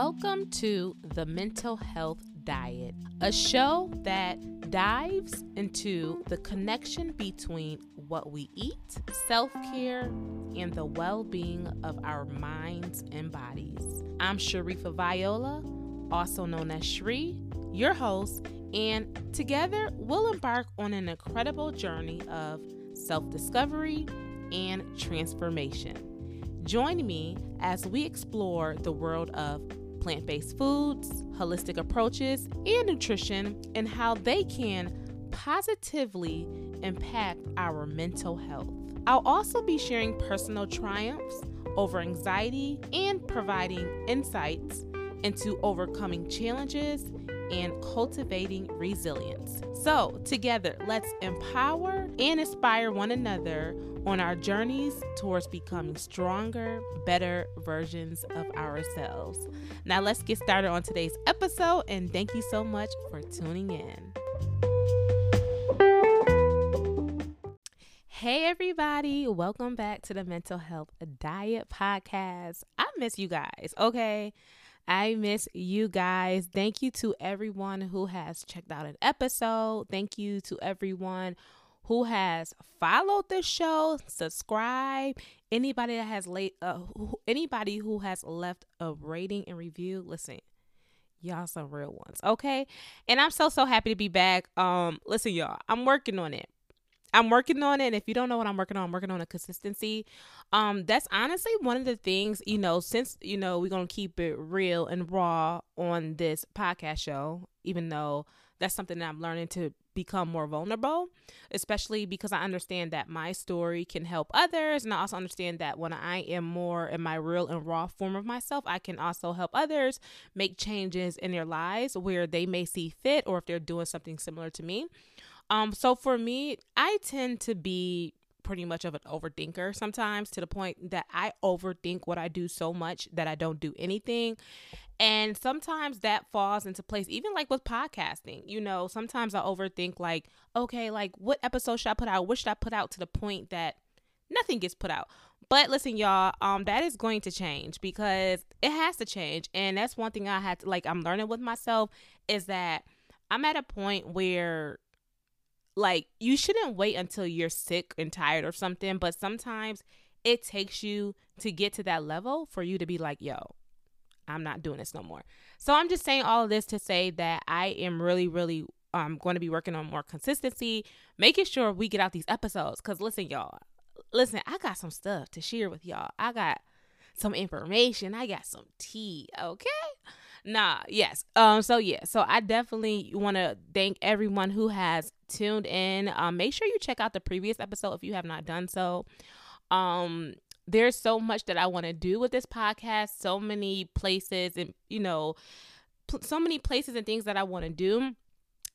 Welcome to the Mental Health Diet, a show that dives into the connection between what we eat, self care, and the well being of our minds and bodies. I'm Sharifa Viola, also known as Shri, your host, and together we'll embark on an incredible journey of self discovery and transformation. Join me as we explore the world of plant based foods, holistic approaches, and nutrition, and how they can positively impact our mental health. I'll also be sharing personal triumphs over anxiety and providing insights into overcoming challenges and cultivating resilience. So, together, let's empower and inspire one another on our journeys towards becoming stronger, better versions of ourselves. Now, let's get started on today's episode, and thank you so much for tuning in. Hey, everybody, welcome back to the Mental Health Diet Podcast. I miss you guys, okay? I miss you guys. Thank you to everyone who has checked out an episode. Thank you to everyone who has followed the show, subscribe, anybody that has late uh, anybody who has left a rating and review, listen. Y'all some real ones, okay? And I'm so so happy to be back. Um listen y'all, I'm working on it. I'm working on it. And if you don't know what I'm working on, I'm working on a consistency. Um, that's honestly one of the things, you know, since, you know, we're gonna keep it real and raw on this podcast show, even though that's something that I'm learning to become more vulnerable, especially because I understand that my story can help others. And I also understand that when I am more in my real and raw form of myself, I can also help others make changes in their lives where they may see fit or if they're doing something similar to me. Um, so for me, I tend to be pretty much of an overthinker sometimes to the point that I overthink what I do so much that I don't do anything. And sometimes that falls into place, even like with podcasting. You know, sometimes I overthink, like, okay, like what episode should I put out? What should I put out to the point that nothing gets put out? But listen, y'all, um, that is going to change because it has to change. And that's one thing I had to like I'm learning with myself is that I'm at a point where like you shouldn't wait until you're sick and tired or something, but sometimes it takes you to get to that level for you to be like, yo, I'm not doing this no more. So I'm just saying all of this to say that I am really, really um going to be working on more consistency, making sure we get out these episodes. Cause listen, y'all, listen, I got some stuff to share with y'all. I got some information. I got some tea. Okay. Nah, yes. Um, so yeah, so I definitely want to thank everyone who has tuned in. Um, make sure you check out the previous episode if you have not done so. Um, there's so much that I want to do with this podcast, so many places and you know, so many places and things that I want to do.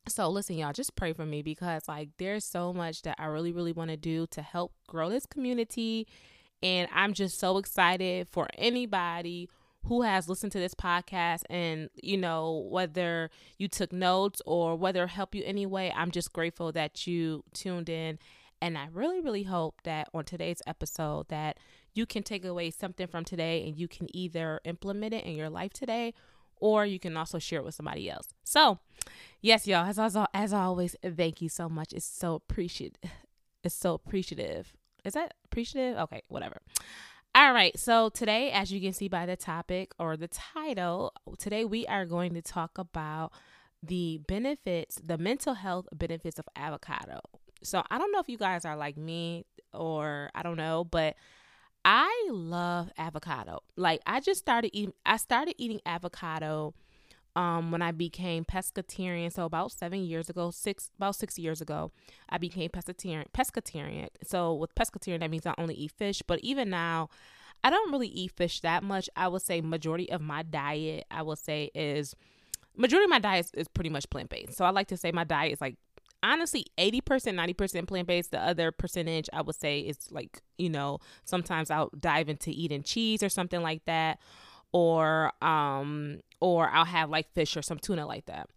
So listen, y'all, just pray for me because like there's so much that I really, really want to do to help grow this community. And I'm just so excited for anybody who has listened to this podcast and you know whether you took notes or whether it helped you anyway i'm just grateful that you tuned in and i really really hope that on today's episode that you can take away something from today and you can either implement it in your life today or you can also share it with somebody else. So, yes, y'all, as, as, as always, thank you so much. It's so appreciative. It's so appreciative. Is that appreciative? Okay, whatever. All right, so today, as you can see by the topic or the title, today we are going to talk about the benefits, the mental health benefits of avocado. So, I don't know if you guys are like me or I don't know, but I love avocado. Like I just started eating I started eating avocado um when I became pescatarian. So about 7 years ago, 6 about 6 years ago, I became pescatarian pescatarian. So with pescatarian that means I only eat fish, but even now I don't really eat fish that much. I would say majority of my diet I would say is majority of my diet is, is pretty much plant-based. So I like to say my diet is like honestly 80% 90% plant-based the other percentage i would say is like you know sometimes i'll dive into eating cheese or something like that or um or i'll have like fish or some tuna like that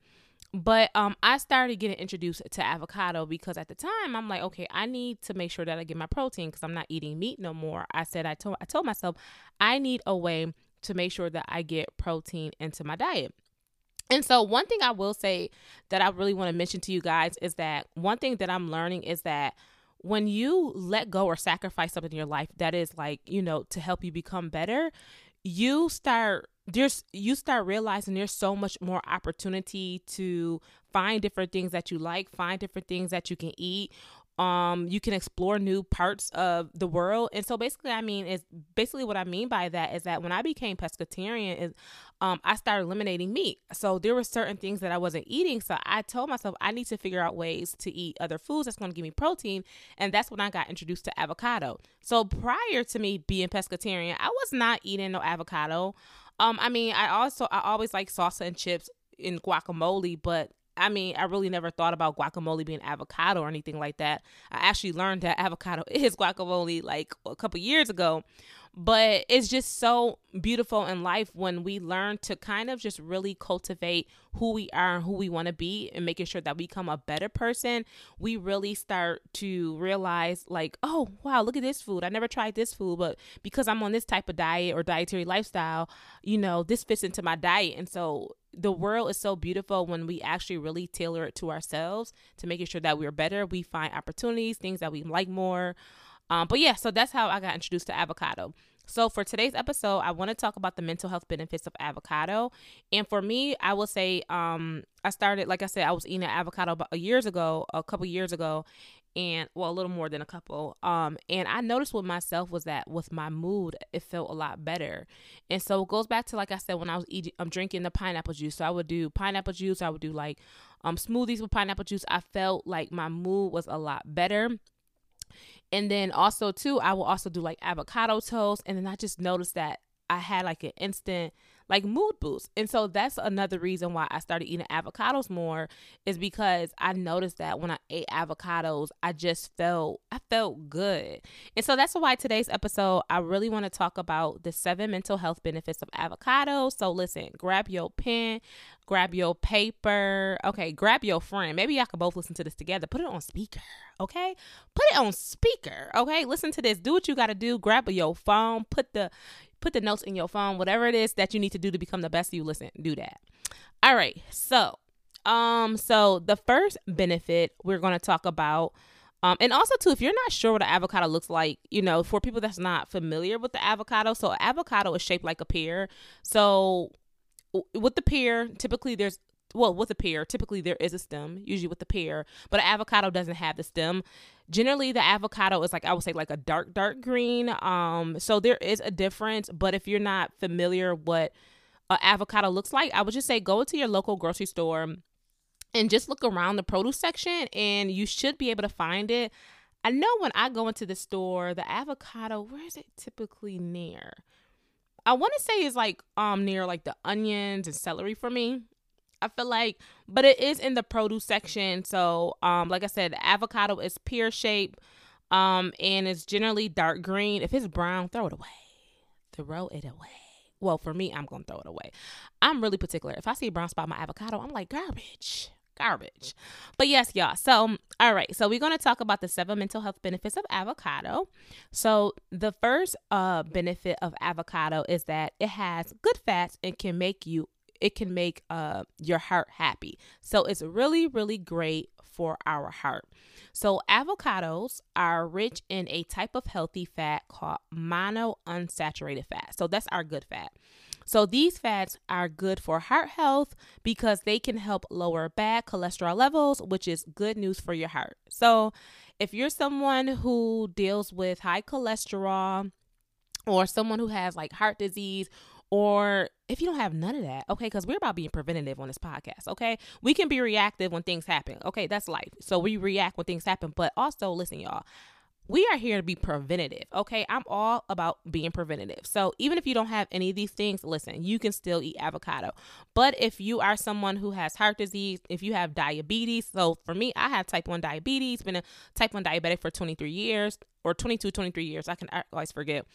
but um i started getting introduced to avocado because at the time i'm like okay i need to make sure that i get my protein because i'm not eating meat no more i said i told i told myself i need a way to make sure that I get protein into my diet. And so, one thing I will say that I really want to mention to you guys is that one thing that I'm learning is that when you let go or sacrifice something in your life that is like, you know, to help you become better, you start there's you start realizing there's so much more opportunity to find different things that you like, find different things that you can eat. Um you can explore new parts of the world. And so basically i mean is basically what i mean by that is that when i became pescatarian is um i started eliminating meat. So there were certain things that i wasn't eating. So i told myself i need to figure out ways to eat other foods that's going to give me protein. And that's when i got introduced to avocado. So prior to me being pescatarian i was not eating no avocado um i mean i also i always like salsa and chips in guacamole but I mean, I really never thought about guacamole being avocado or anything like that. I actually learned that avocado is guacamole like a couple years ago. But it's just so beautiful in life when we learn to kind of just really cultivate who we are and who we want to be and making sure that we become a better person. We really start to realize, like, oh, wow, look at this food. I never tried this food, but because I'm on this type of diet or dietary lifestyle, you know, this fits into my diet. And so the world is so beautiful when we actually really tailor it to ourselves to making sure that we're better. We find opportunities, things that we like more. Um, but yeah, so that's how I got introduced to avocado. So for today's episode, I want to talk about the mental health benefits of avocado. And for me, I will say um, I started, like I said, I was eating avocado about years ago, a couple years ago, and well, a little more than a couple. Um, and I noticed with myself was that with my mood, it felt a lot better. And so it goes back to like I said when I was eating, I'm drinking the pineapple juice. So I would do pineapple juice. I would do like um smoothies with pineapple juice. I felt like my mood was a lot better. And then also too, I will also do like avocado toast. And then I just noticed that I had like an instant like mood boost. And so that's another reason why I started eating avocados more is because I noticed that when I ate avocados, I just felt I felt good. And so that's why today's episode I really want to talk about the seven mental health benefits of avocados. So listen, grab your pen, grab your paper. Okay, grab your friend. Maybe y'all can both listen to this together. Put it on speaker. Okay, put it on speaker. Okay, listen to this. Do what you got to do. Grab your phone. Put the put the notes in your phone. Whatever it is that you need to do to become the best you. Listen, do that. All right. So, um, so the first benefit we're going to talk about. Um, and also too, if you're not sure what an avocado looks like, you know, for people that's not familiar with the avocado, so avocado is shaped like a pear. So with the pear, typically there's well, with a pear, typically there is a stem, usually with the pear, but an avocado doesn't have the stem. Generally, the avocado is like I would say like a dark, dark green. Um, so there is a difference, but if you're not familiar what an avocado looks like, I would just say go to your local grocery store and just look around the produce section, and you should be able to find it. I know when I go into the store, the avocado, where is it typically near? I want to say is like um near like the onions and celery for me. I feel like, but it is in the produce section. So, um, like I said, the avocado is pear shaped, um, and it's generally dark green. If it's brown, throw it away. Throw it away. Well, for me, I'm gonna throw it away. I'm really particular. If I see a brown spot on my avocado, I'm like garbage garbage. But yes, y'all. So, all right. So, we're to talk about the seven mental health benefits of avocado. So, the first uh benefit of avocado is that it has good fats and can make you it can make uh, your heart happy. So it's really, really great for our heart. So avocados are rich in a type of healthy fat called monounsaturated fat. So that's our good fat. So these fats are good for heart health because they can help lower bad cholesterol levels, which is good news for your heart. So if you're someone who deals with high cholesterol or someone who has like heart disease or if you don't have none of that, okay, because we're about being preventative on this podcast, okay? We can be reactive when things happen, okay? That's life. So we react when things happen. But also, listen, y'all, we are here to be preventative. Okay. I'm all about being preventative. So even if you don't have any of these things, listen, you can still eat avocado. But if you are someone who has heart disease, if you have diabetes, so for me, I have type 1 diabetes, been a type 1 diabetic for 23 years or 22, 23 years. I can always forget.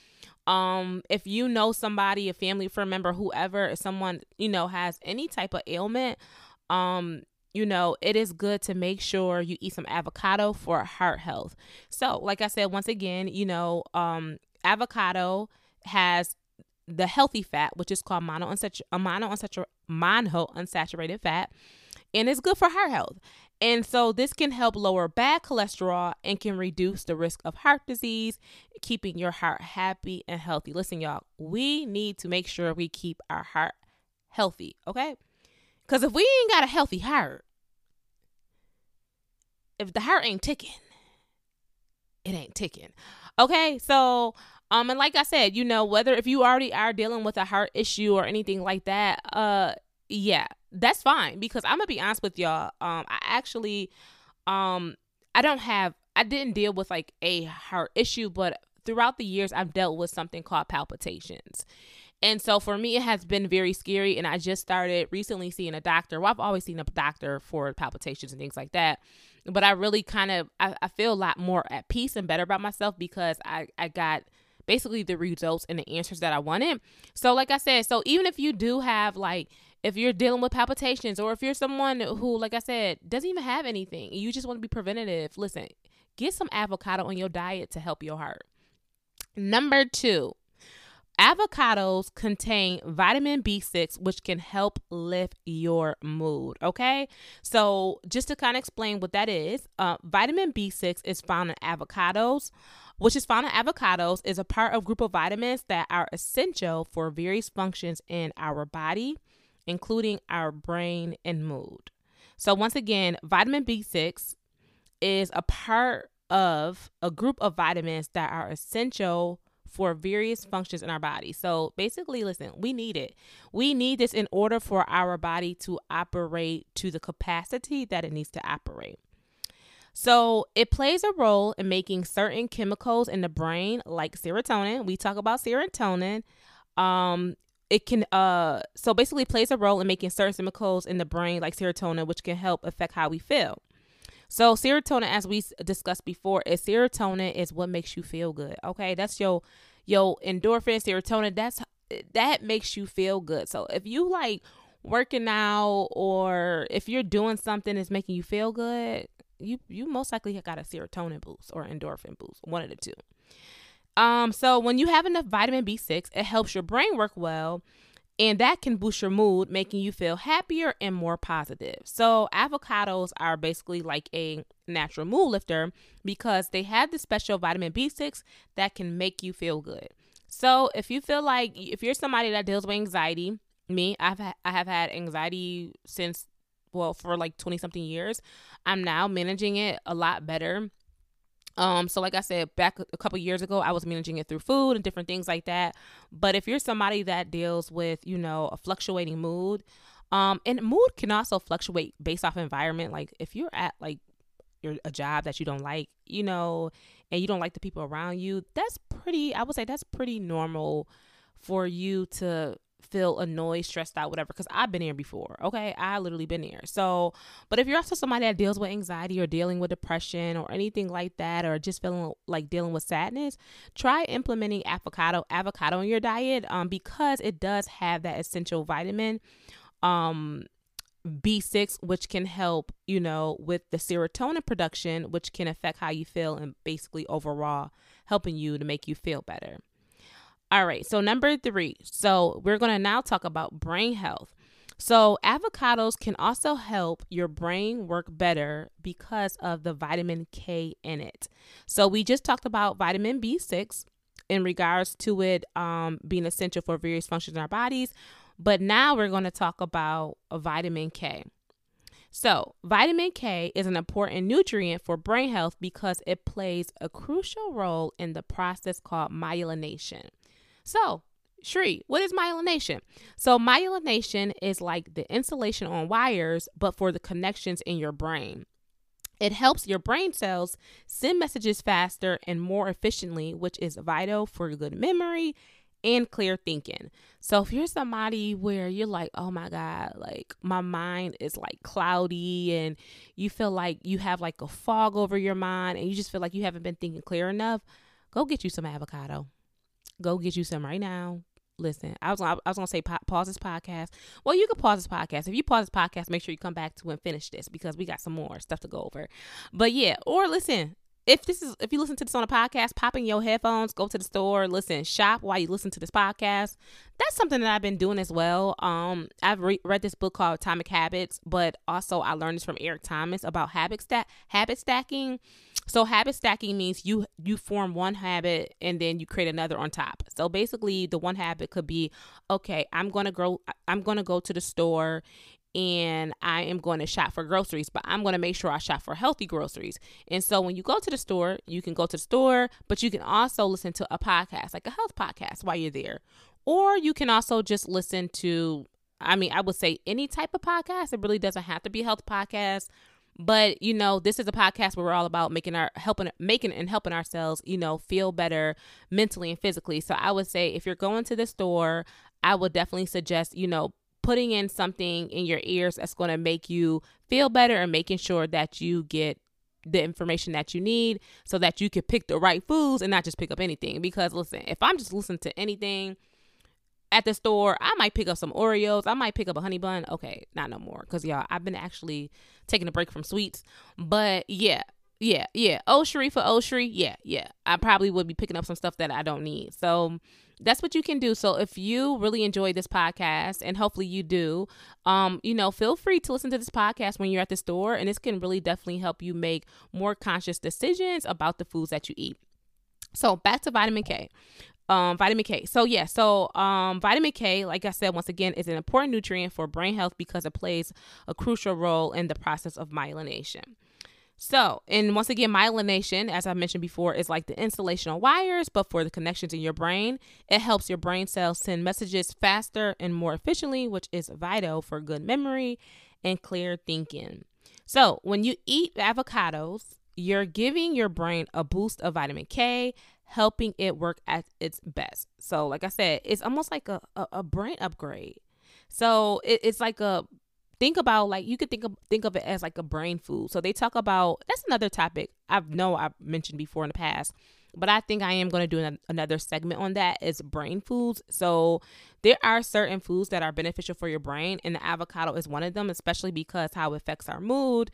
Um, if you know somebody, a family member, whoever, if someone, you know, has any type of ailment, um, you know, it is good to make sure you eat some avocado for heart health. So, like I said, once again, you know, um, avocado has the healthy fat, which is called monounsaturated, monounsaturated, monounsaturated fat, and it's good for heart health. And so this can help lower bad cholesterol and can reduce the risk of heart disease, keeping your heart happy and healthy. Listen, y'all, we need to make sure we keep our heart healthy, okay? Because if we ain't got a healthy heart, if the heart ain't ticking, it ain't ticking. Okay, so um, and like I said, you know, whether if you already are dealing with a heart issue or anything like that, uh, yeah, that's fine because I'm gonna be honest with y'all. Um, I actually, um, I don't have, I didn't deal with like a heart issue, but throughout the years, I've dealt with something called palpitations. And so for me, it has been very scary. And I just started recently seeing a doctor. Well, I've always seen a doctor for palpitations and things like that. But I really kind of, I, I feel a lot more at peace and better about myself because I, I got basically the results and the answers that I wanted. So, like I said, so even if you do have like, if you're dealing with palpitations or if you're someone who, like I said, doesn't even have anything, you just want to be preventative, listen, get some avocado on your diet to help your heart. Number two, avocados contain vitamin B6, which can help lift your mood. Okay. So, just to kind of explain what that is, uh, vitamin B6 is found in avocados, which is found in avocados, is a part of group of vitamins that are essential for various functions in our body including our brain and mood. So, once again, vitamin B6 is a part of a group of vitamins that are essential for various functions in our body. So, basically, listen, we need it. We need this in order for our body to operate to the capacity that it needs to operate. So, it plays a role in making certain chemicals in the brain, like serotonin. We talk about serotonin. Um, it can uh so basically plays a role in making certain chemicals in the brain like serotonin which can help affect how we feel so serotonin as we discussed before is serotonin is what makes you feel good okay? That's your your endorphin serotonin that's that makes you feel good. So if you like working out or if you're doing something that's making you feel good you you most likely got a serotonin boost or endorphin boost one of the two. Um, so when you have enough vitamin B6, it helps your brain work well, and that can boost your mood, making you feel happier and more positive. So avocados are basically like a natural mood lifter because they have the special vitamin B6 that can make you feel good. So if you feel like if you're somebody that deals with anxiety, me, I've ha- I have had anxiety since well for like 20 something years. I'm now managing it a lot better um, so like I said, back a couple years ago, I was managing it through food and different things like that. But if you're somebody that deals with, you know, a fluctuating mood, um, and mood can also fluctuate based off environment. Like if you're at like your a job that you don't like, you know, and you don't like the people around you, that's pretty. I would say that's pretty normal for you to feel annoyed, stressed out, whatever. Because I've been here before. Okay, I literally been here. So, but if you're also somebody that deals with anxiety or dealing with depression or anything like that, or just feeling like dealing with sadness, try implementing avocado avocado in your diet. Um, because it does have that essential vitamin. Um. B6, which can help, you know, with the serotonin production, which can affect how you feel and basically overall helping you to make you feel better. All right, so number three. So we're going to now talk about brain health. So, avocados can also help your brain work better because of the vitamin K in it. So, we just talked about vitamin B6 in regards to it um, being essential for various functions in our bodies, but now we're going to talk about vitamin K. So, vitamin K is an important nutrient for brain health because it plays a crucial role in the process called myelination. So, Shri, what is myelination? So, myelination is like the insulation on wires, but for the connections in your brain. It helps your brain cells send messages faster and more efficiently, which is vital for good memory and clear thinking. So if you're somebody where you're like, oh my God, like my mind is like cloudy and you feel like you have like a fog over your mind and you just feel like you haven't been thinking clear enough, go get you some avocado. Go get you some right now. Listen, I was gonna, I was gonna say pause this podcast. Well, you can pause this podcast. If you pause this podcast, make sure you come back to and finish this because we got some more stuff to go over. But yeah, or listen, if this is if you listen to this on a podcast, pop in your headphones, go to the store, listen, shop while you listen to this podcast. That's something that I've been doing as well. Um, I've re- read this book called Atomic Habits, but also I learned this from Eric Thomas about habit stack habit stacking. So habit stacking means you you form one habit and then you create another on top. So basically, the one habit could be, okay, I'm gonna grow. I'm gonna go to the store and I am going to shop for groceries, but I'm going to make sure I shop for healthy groceries. And so when you go to the store, you can go to the store, but you can also listen to a podcast, like a health podcast while you're there. Or you can also just listen to, I mean, I would say any type of podcast. It really doesn't have to be a health podcast. But you know, this is a podcast where we're all about making our helping making and helping ourselves, you know, feel better mentally and physically. So I would say if you're going to the store, I would definitely suggest, you know, putting in something in your ears that's going to make you feel better and making sure that you get the information that you need so that you can pick the right foods and not just pick up anything. Because listen, if I'm just listening to anything at the store, I might pick up some Oreos. I might pick up a honey bun. Okay, not no more. Cause y'all, I've been actually taking a break from sweets. But yeah, yeah, yeah. Oshri for Oshri. Yeah, yeah. I probably would be picking up some stuff that I don't need. So that's what you can do. So if you really enjoy this podcast, and hopefully you do, um, you know, feel free to listen to this podcast when you're at the store, and this can really definitely help you make more conscious decisions about the foods that you eat. So back to vitamin K. Um, vitamin K. So yeah, so um, vitamin K, like I said once again, is an important nutrient for brain health because it plays a crucial role in the process of myelination. So, and once again, myelination, as I mentioned before, is like the insulation on wires, but for the connections in your brain. It helps your brain cells send messages faster and more efficiently, which is vital for good memory and clear thinking. So, when you eat avocados, you're giving your brain a boost of vitamin K, helping it work at its best. So, like I said, it's almost like a, a, a brain upgrade. So, it, it's like a think about like you could think of think of it as like a brain food. So they talk about that's another topic I've know I've mentioned before in the past, but I think I am going to do an, another segment on that is brain foods. So there are certain foods that are beneficial for your brain, and the avocado is one of them, especially because how it affects our mood,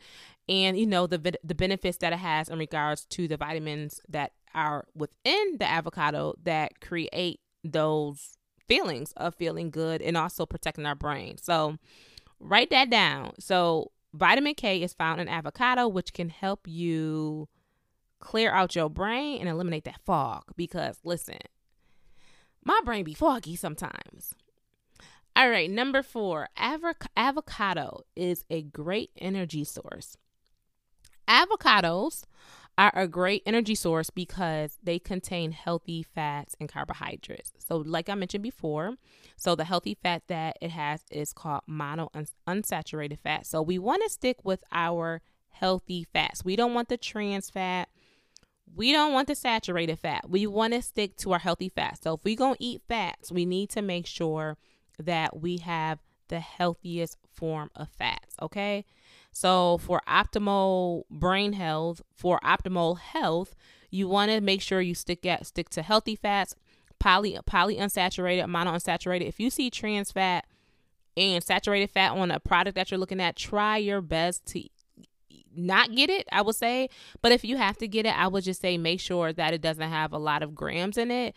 and you know the the benefits that it has in regards to the vitamins that are within the avocado that create those feelings of feeling good and also protecting our brain. So Write that down. So, vitamin K is found in avocado, which can help you clear out your brain and eliminate that fog. Because, listen, my brain be foggy sometimes. All right, number four, avoc- avocado is a great energy source. Avocados are a great energy source because they contain healthy fats and carbohydrates. So, like I mentioned before, so the healthy fat that it has is called mono unsaturated fat. So, we want to stick with our healthy fats. We don't want the trans fat. We don't want the saturated fat. We want to stick to our healthy fats. So, if we're going to eat fats, we need to make sure that we have the healthiest form of fats, okay? So, for optimal brain health, for optimal health, you want to make sure you stick at stick to healthy fats, poly poly unsaturated, mono unsaturated. If you see trans fat and saturated fat on a product that you're looking at, try your best to not get it, I would say. But if you have to get it, I would just say make sure that it doesn't have a lot of grams in it.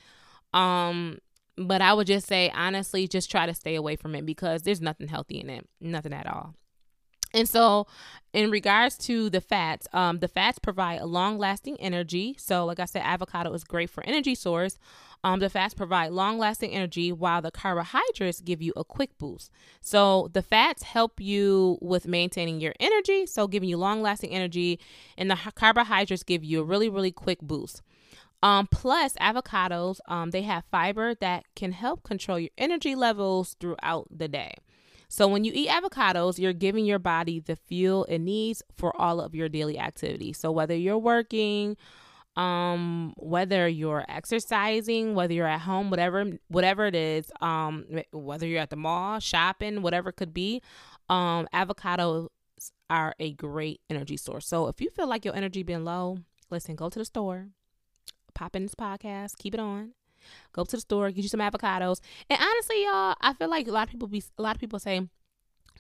Um, but I would just say honestly, just try to stay away from it because there's nothing healthy in it, nothing at all. And so, in regards to the fats, um, the fats provide a long lasting energy. So, like I said, avocado is great for energy source. Um, the fats provide long lasting energy while the carbohydrates give you a quick boost. So, the fats help you with maintaining your energy, so giving you long lasting energy, and the carbohydrates give you a really, really quick boost. Um, plus, avocados, um, they have fiber that can help control your energy levels throughout the day. So when you eat avocados, you're giving your body the fuel it needs for all of your daily activities. So whether you're working, um whether you're exercising whether you're at home whatever whatever it is um whether you're at the mall shopping whatever it could be um avocados are a great energy source so if you feel like your energy been low listen go to the store pop in this podcast keep it on Go to the store, get you some avocados. And honestly, y'all, I feel like a lot of people be a lot of people say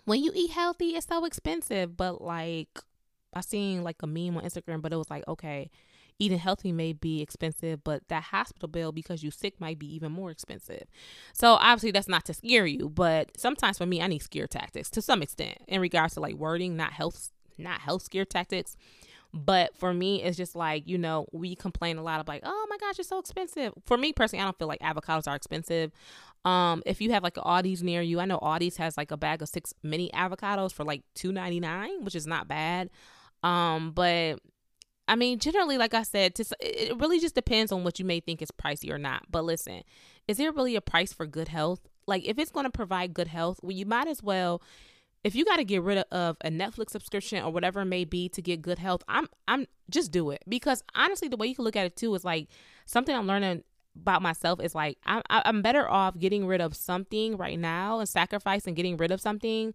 when you eat healthy, it's so expensive. But like I seen like a meme on Instagram, but it was like, okay, eating healthy may be expensive, but that hospital bill because you sick might be even more expensive. So obviously that's not to scare you, but sometimes for me I need scare tactics to some extent in regards to like wording, not health not health scare tactics. But for me, it's just like, you know, we complain a lot of like, oh my gosh, it's so expensive. For me personally, I don't feel like avocados are expensive. Um, if you have like an Aldi's near you, I know Aldi's has like a bag of six mini avocados for like two ninety nine, which is not bad. Um, but I mean, generally, like I said, to, it really just depends on what you may think is pricey or not. But listen, is there really a price for good health? Like, if it's going to provide good health, well, you might as well if you got to get rid of a Netflix subscription or whatever it may be to get good health, I'm I'm just do it. Because honestly, the way you can look at it too is like something I'm learning about myself is like I'm I'm better off getting rid of something right now and sacrificing getting rid of something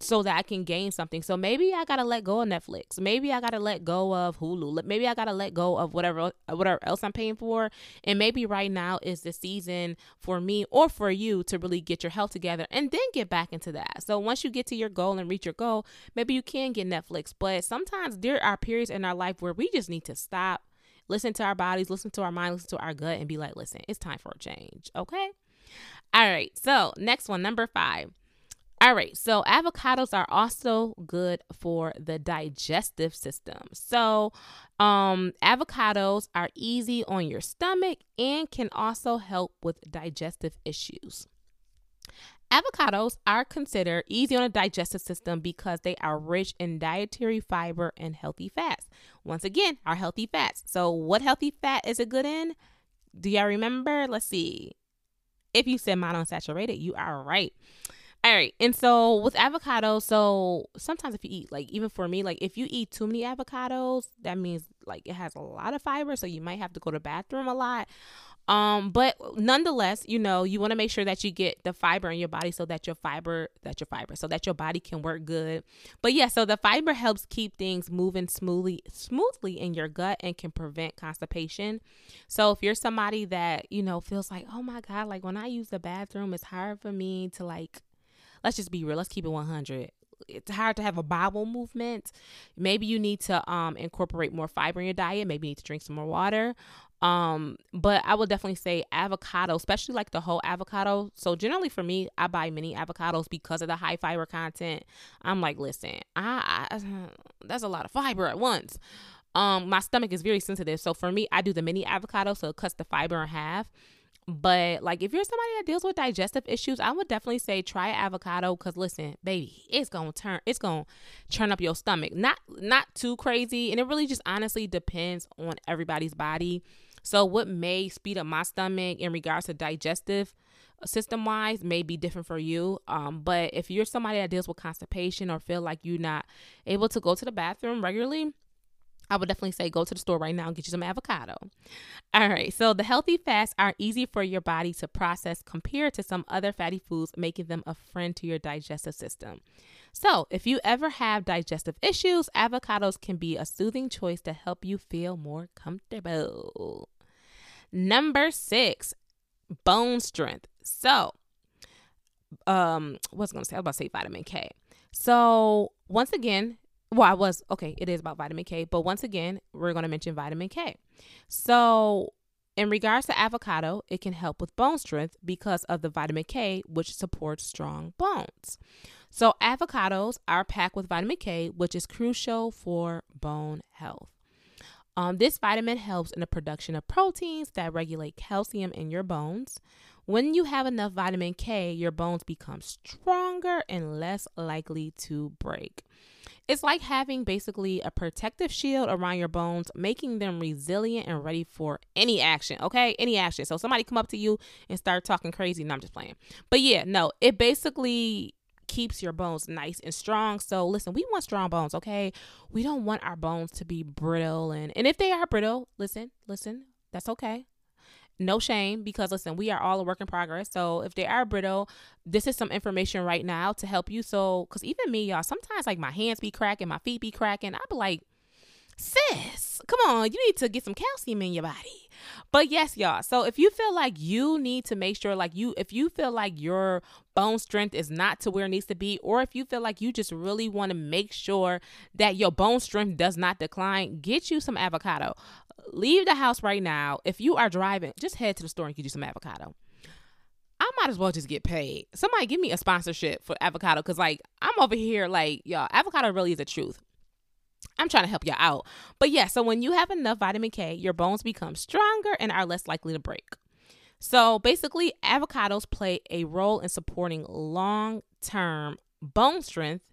so that I can gain something. So maybe I gotta let go of Netflix. Maybe I gotta let go of Hulu. Maybe I gotta let go of whatever whatever else I'm paying for. And maybe right now is the season for me or for you to really get your health together and then get back into that. So once you get to your goal and reach your goal, maybe you can get Netflix. But sometimes there are periods in our life where we just need to stop listen to our bodies, listen to our mind, listen to our gut, and be like, listen, it's time for a change. Okay. All right. So, next one, number five. All right, so avocados are also good for the digestive system. So, um, avocados are easy on your stomach and can also help with digestive issues. Avocados are considered easy on the digestive system because they are rich in dietary fiber and healthy fats. Once again, our healthy fats. So, what healthy fat is it good in? Do y'all remember? Let's see. If you said monounsaturated, you are right. All right. And so with avocados, so sometimes if you eat, like even for me, like if you eat too many avocados, that means like it has a lot of fiber. So you might have to go to the bathroom a lot. Um, but nonetheless, you know, you want to make sure that you get the fiber in your body so that your fiber, that your fiber, so that your body can work good. But yeah, so the fiber helps keep things moving smoothly, smoothly in your gut and can prevent constipation. So if you're somebody that, you know, feels like, oh my God, like when I use the bathroom, it's hard for me to like, let's just be real, let's keep it 100 it's hard to have a bowel movement. Maybe you need to um, incorporate more fiber in your diet. Maybe you need to drink some more water. Um, but I would definitely say avocado, especially like the whole avocado. So generally for me, I buy mini avocados because of the high fiber content. I'm like, listen, I, I that's a lot of fiber at once. Um, my stomach is very sensitive, so for me, I do the mini avocado, so it cuts the fiber in half. But like if you're somebody that deals with digestive issues, I would definitely say try avocado because listen, baby, it's gonna turn it's gonna churn up your stomach. Not not too crazy. And it really just honestly depends on everybody's body. So, what may speed up my stomach in regards to digestive system wise may be different for you. Um, but if you're somebody that deals with constipation or feel like you're not able to go to the bathroom regularly, I would definitely say go to the store right now and get you some avocado. All right, so the healthy fats are easy for your body to process compared to some other fatty foods, making them a friend to your digestive system. So, if you ever have digestive issues, avocados can be a soothing choice to help you feel more comfortable. Number six, bone strength. So, um, what's gonna say? I was about to say vitamin K. So, once again, well, I was okay, it is about vitamin K, but once again, we're gonna mention vitamin K. So, in regards to avocado, it can help with bone strength because of the vitamin K, which supports strong bones. So, avocados are packed with vitamin K, which is crucial for bone health. Um, this vitamin helps in the production of proteins that regulate calcium in your bones. When you have enough vitamin K, your bones become stronger and less likely to break. It's like having basically a protective shield around your bones, making them resilient and ready for any action. Okay, any action. So somebody come up to you and start talking crazy. No, I'm just playing. But yeah, no, it basically keeps your bones nice and strong. So listen, we want strong bones, okay? We don't want our bones to be brittle and and if they are brittle, listen, listen, that's okay. No shame because listen, we are all a work in progress. So if they are brittle, this is some information right now to help you. So cuz even me, y'all, sometimes like my hands be cracking, my feet be cracking. I be like, sis, come on, you need to get some calcium in your body. But yes, y'all. So if you feel like you need to make sure, like you, if you feel like your bone strength is not to where it needs to be, or if you feel like you just really want to make sure that your bone strength does not decline, get you some avocado. Leave the house right now. If you are driving, just head to the store and get you some avocado. I might as well just get paid. Somebody give me a sponsorship for avocado because, like, I'm over here, like, y'all, avocado really is the truth. I'm trying to help you out. But yeah, so when you have enough vitamin K, your bones become stronger and are less likely to break. So basically, avocados play a role in supporting long term bone strength,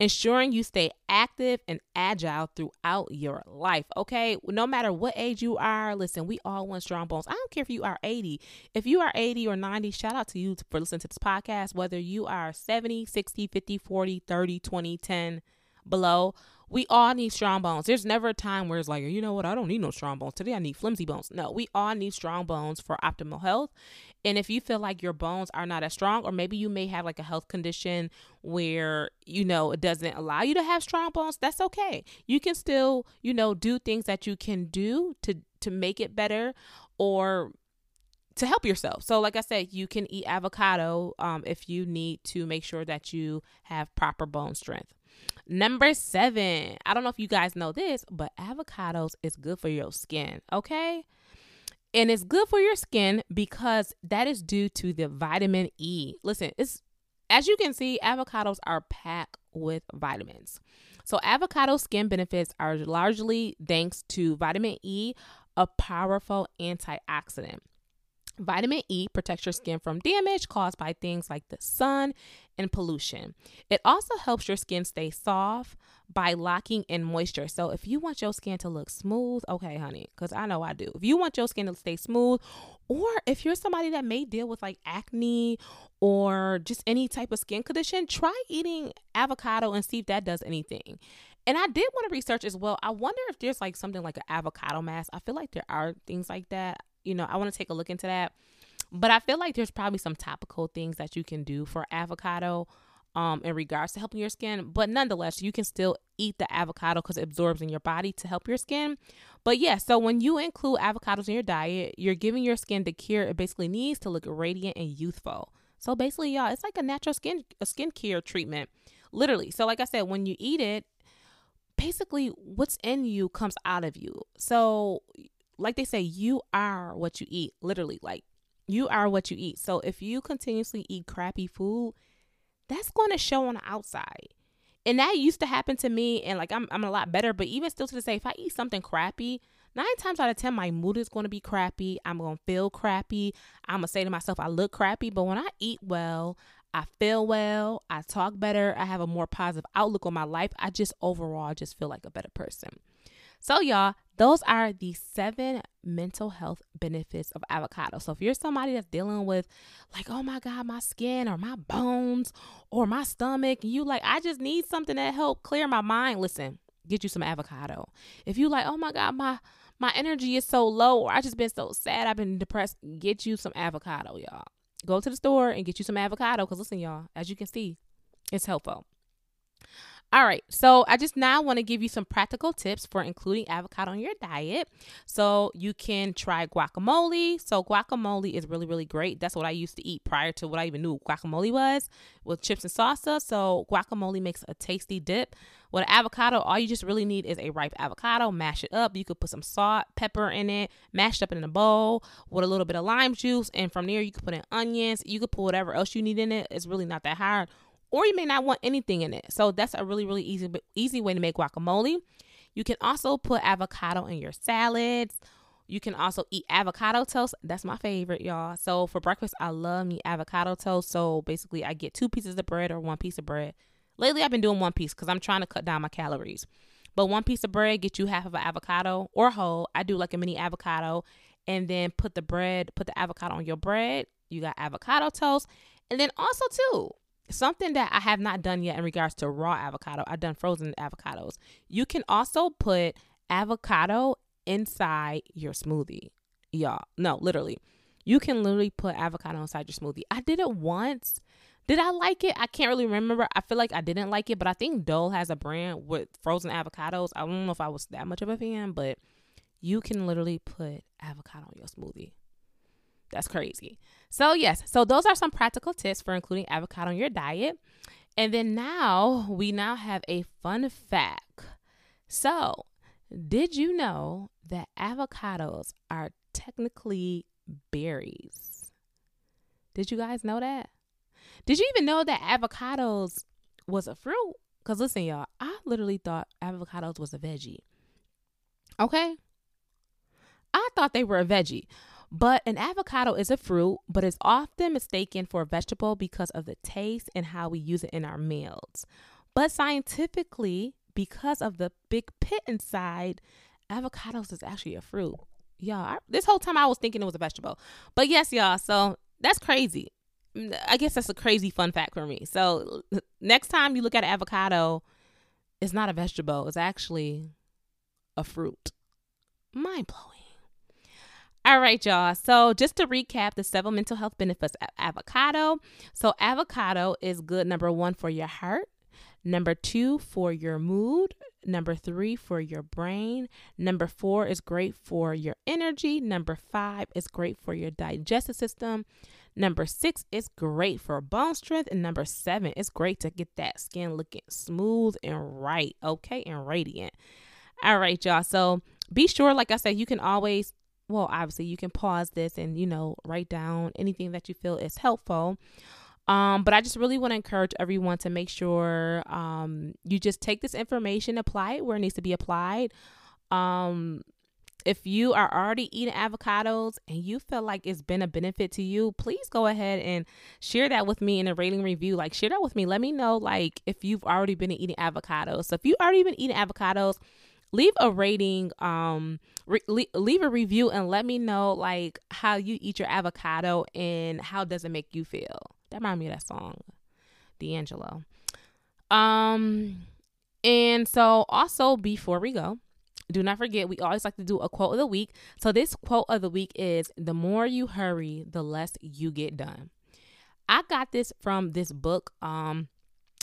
ensuring you stay active and agile throughout your life. Okay, no matter what age you are, listen, we all want strong bones. I don't care if you are 80. If you are 80 or 90, shout out to you for listening to this podcast, whether you are 70, 60, 50, 40, 30, 20, 10, below we all need strong bones. There's never a time where it's like, you know what, I don't need no strong bones. Today I need flimsy bones. No, we all need strong bones for optimal health. And if you feel like your bones are not as strong, or maybe you may have like a health condition where, you know, it doesn't allow you to have strong bones, that's okay. You can still, you know, do things that you can do to to make it better or to help yourself. So, like I said, you can eat avocado um, if you need to make sure that you have proper bone strength. Number seven, I don't know if you guys know this, but avocados is good for your skin, okay? And it's good for your skin because that is due to the vitamin E. Listen, it's as you can see, avocados are packed with vitamins. So, avocado skin benefits are largely thanks to vitamin E, a powerful antioxidant. Vitamin E protects your skin from damage caused by things like the sun and pollution. It also helps your skin stay soft by locking in moisture. So if you want your skin to look smooth, okay, honey, because I know I do. If you want your skin to stay smooth, or if you're somebody that may deal with like acne or just any type of skin condition, try eating avocado and see if that does anything. And I did want to research as well. I wonder if there's like something like an avocado mask. I feel like there are things like that you know, I want to take a look into that. But I feel like there's probably some topical things that you can do for avocado um in regards to helping your skin. But nonetheless you can still eat the avocado because it absorbs in your body to help your skin. But yeah so when you include avocados in your diet you're giving your skin the care it basically needs to look radiant and youthful. So basically y'all it's like a natural skin a skincare treatment literally. So like i said when you eat it basically what's in you comes out of you. So like they say, you are what you eat. Literally, like you are what you eat. So if you continuously eat crappy food, that's going to show on the outside. And that used to happen to me, and like I'm, I'm a lot better. But even still to this day, if I eat something crappy, nine times out of ten, my mood is going to be crappy. I'm going to feel crappy. I'm going to say to myself, I look crappy. But when I eat well, I feel well. I talk better. I have a more positive outlook on my life. I just overall just feel like a better person. So, y'all, those are the seven mental health benefits of avocado. So, if you're somebody that's dealing with, like, oh my God, my skin or my bones or my stomach, you like, I just need something that help clear my mind, listen, get you some avocado. If you like, oh my God, my my energy is so low, or I just been so sad, I've been depressed, get you some avocado, y'all. Go to the store and get you some avocado. Cause listen, y'all, as you can see, it's helpful. All right, so I just now want to give you some practical tips for including avocado in your diet. So you can try guacamole. So guacamole is really, really great. That's what I used to eat prior to what I even knew guacamole was with chips and salsa. So guacamole makes a tasty dip. With avocado, all you just really need is a ripe avocado. Mash it up. You could put some salt, pepper in it, mashed up in a bowl with a little bit of lime juice. And from there, you could put in onions. You could put whatever else you need in it. It's really not that hard or you may not want anything in it. So that's a really really easy easy way to make guacamole. You can also put avocado in your salads. You can also eat avocado toast. That's my favorite, y'all. So for breakfast, I love me avocado toast. So basically, I get two pieces of bread or one piece of bread. Lately, I've been doing one piece because I'm trying to cut down my calories. But one piece of bread get you half of an avocado or whole. I do like a mini avocado, and then put the bread, put the avocado on your bread. You got avocado toast, and then also too, something that I have not done yet in regards to raw avocado. I've done frozen avocados. You can also put avocado inside your smoothie. Y'all, no, literally. You can literally put avocado inside your smoothie. I did it once. Did I like it? I can't really remember. I feel like I didn't like it, but I think Dole has a brand with frozen avocados. I don't know if I was that much of a fan, but you can literally put avocado in your smoothie. That's crazy. So, yes, so those are some practical tips for including avocado in your diet. And then now we now have a fun fact. So, Did you know that avocados are technically berries? Did you guys know that? Did you even know that avocados was a fruit? Because listen, y'all, I literally thought avocados was a veggie. Okay? I thought they were a veggie. But an avocado is a fruit, but is often mistaken for a vegetable because of the taste and how we use it in our meals. But scientifically, because of the big pit inside, avocados is actually a fruit. Y'all, I, this whole time I was thinking it was a vegetable. But yes, y'all, so that's crazy. Mm, I guess that's a crazy fun fact for me. So next time you look at an avocado, it's not a vegetable, it's actually a fruit. Mind blowing. All right, y'all. So, just to recap the several mental health benefits of avocado. So, avocado is good, number one, for your heart, number two, for your mood, number three, for your brain, number four is great for your energy, number five is great for your digestive system, number six is great for bone strength, and number seven is great to get that skin looking smooth and right, okay, and radiant. All right, y'all. So, be sure, like I said, you can always well, obviously you can pause this and, you know, write down anything that you feel is helpful. Um, but I just really want to encourage everyone to make sure um, you just take this information, apply it where it needs to be applied. Um, if you are already eating avocados and you feel like it's been a benefit to you, please go ahead and share that with me in a rating review. Like, share that with me. Let me know, like, if you've already been eating avocados. So, if you've already been eating avocados, leave a rating um re- leave a review and let me know like how you eat your avocado and how does it make you feel. That reminds me of that song d'angelo. Um and so also before we go do not forget we always like to do a quote of the week. So this quote of the week is the more you hurry the less you get done. I got this from this book um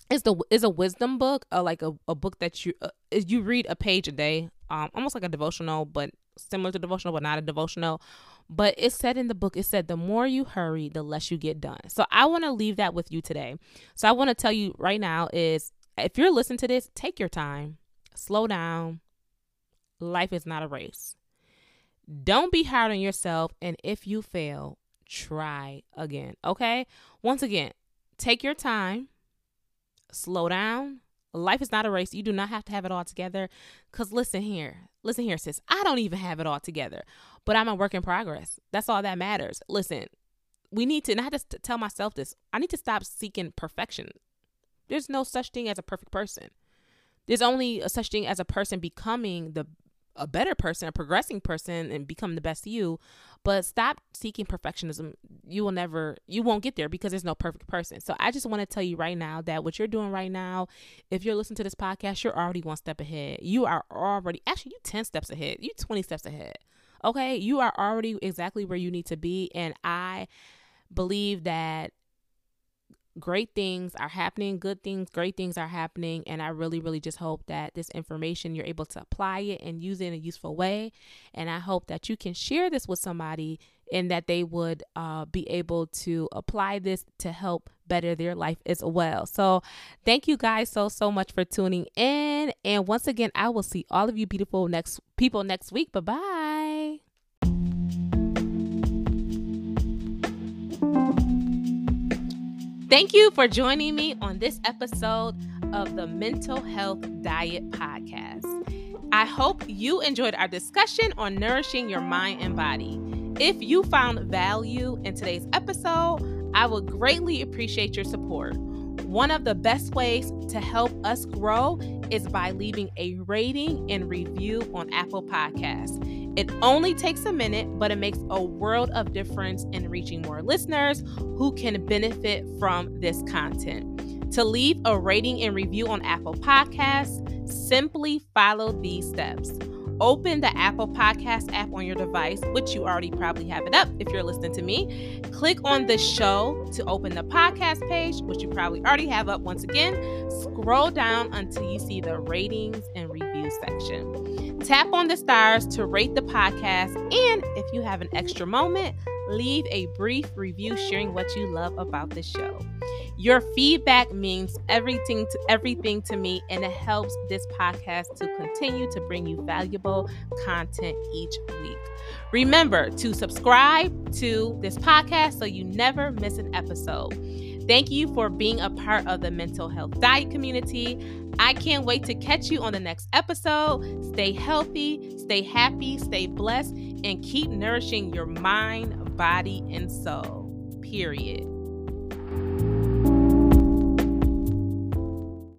is the is a wisdom book, uh, like a, a book that you uh, you read a page a day, um, almost like a devotional, but similar to devotional, but not a devotional. But it said in the book, it said the more you hurry, the less you get done. So I want to leave that with you today. So I want to tell you right now is if you're listening to this, take your time, slow down. Life is not a race. Don't be hard on yourself, and if you fail, try again. Okay. Once again, take your time slow down. Life is not a race. You do not have to have it all together. Because listen here, listen here, sis. I don't even have it all together, but I'm a work in progress. That's all that matters. Listen, we need to, and I to tell myself this I need to stop seeking perfection. There's no such thing as a perfect person. There's only a such thing as a person becoming the a better person, a progressing person, and become the best you. But stop seeking perfectionism. You will never, you won't get there because there's no perfect person. So I just want to tell you right now that what you're doing right now, if you're listening to this podcast, you're already one step ahead. You are already, actually, you 10 steps ahead. You 20 steps ahead. Okay. You are already exactly where you need to be. And I believe that great things are happening, good things, great things are happening. And I really, really just hope that this information you're able to apply it and use it in a useful way. And I hope that you can share this with somebody and that they would uh, be able to apply this to help better their life as well. So, thank you guys so so much for tuning in. And once again, I will see all of you beautiful next people next week. Bye bye. Thank you for joining me on this episode of the Mental Health Diet Podcast. I hope you enjoyed our discussion on nourishing your mind and body. If you found value in today's episode, I would greatly appreciate your support. One of the best ways to help us grow is by leaving a rating and review on Apple Podcasts. It only takes a minute, but it makes a world of difference in reaching more listeners who can benefit from this content. To leave a rating and review on Apple Podcasts, simply follow these steps. Open the Apple Podcast app on your device, which you already probably have it up if you're listening to me. Click on the show to open the podcast page, which you probably already have up once again. Scroll down until you see the ratings and section. Tap on the stars to rate the podcast. And if you have an extra moment, leave a brief review sharing what you love about the show. Your feedback means everything to everything to me and it helps this podcast to continue to bring you valuable content each week. Remember to subscribe to this podcast so you never miss an episode. Thank you for being a part of the mental health diet community. I can't wait to catch you on the next episode. Stay healthy, stay happy, stay blessed, and keep nourishing your mind, body, and soul. Period.